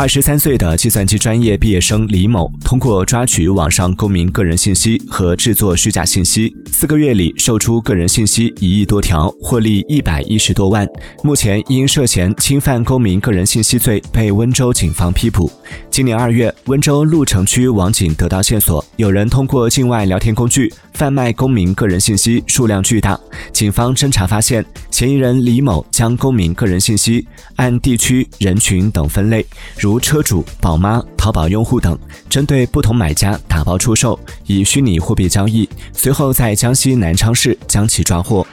二十三岁的计算机专业毕业生李某，通过抓取网上公民个人信息和制作虚假信息，四个月里售出个人信息一亿多条，获利一百一十多万。目前因涉嫌侵犯公民个人信息罪被温州警方批捕。今年二月，温州鹿城区网警得到线索，有人通过境外聊天工具贩卖公民个人信息，数量巨大。警方侦查发现，嫌疑人李某将公民个人信息按地区、人群等分类，如车主、宝妈、淘宝用户等，针对不同买家打包出售，以虚拟货币交易，随后在江西南昌市将其抓获。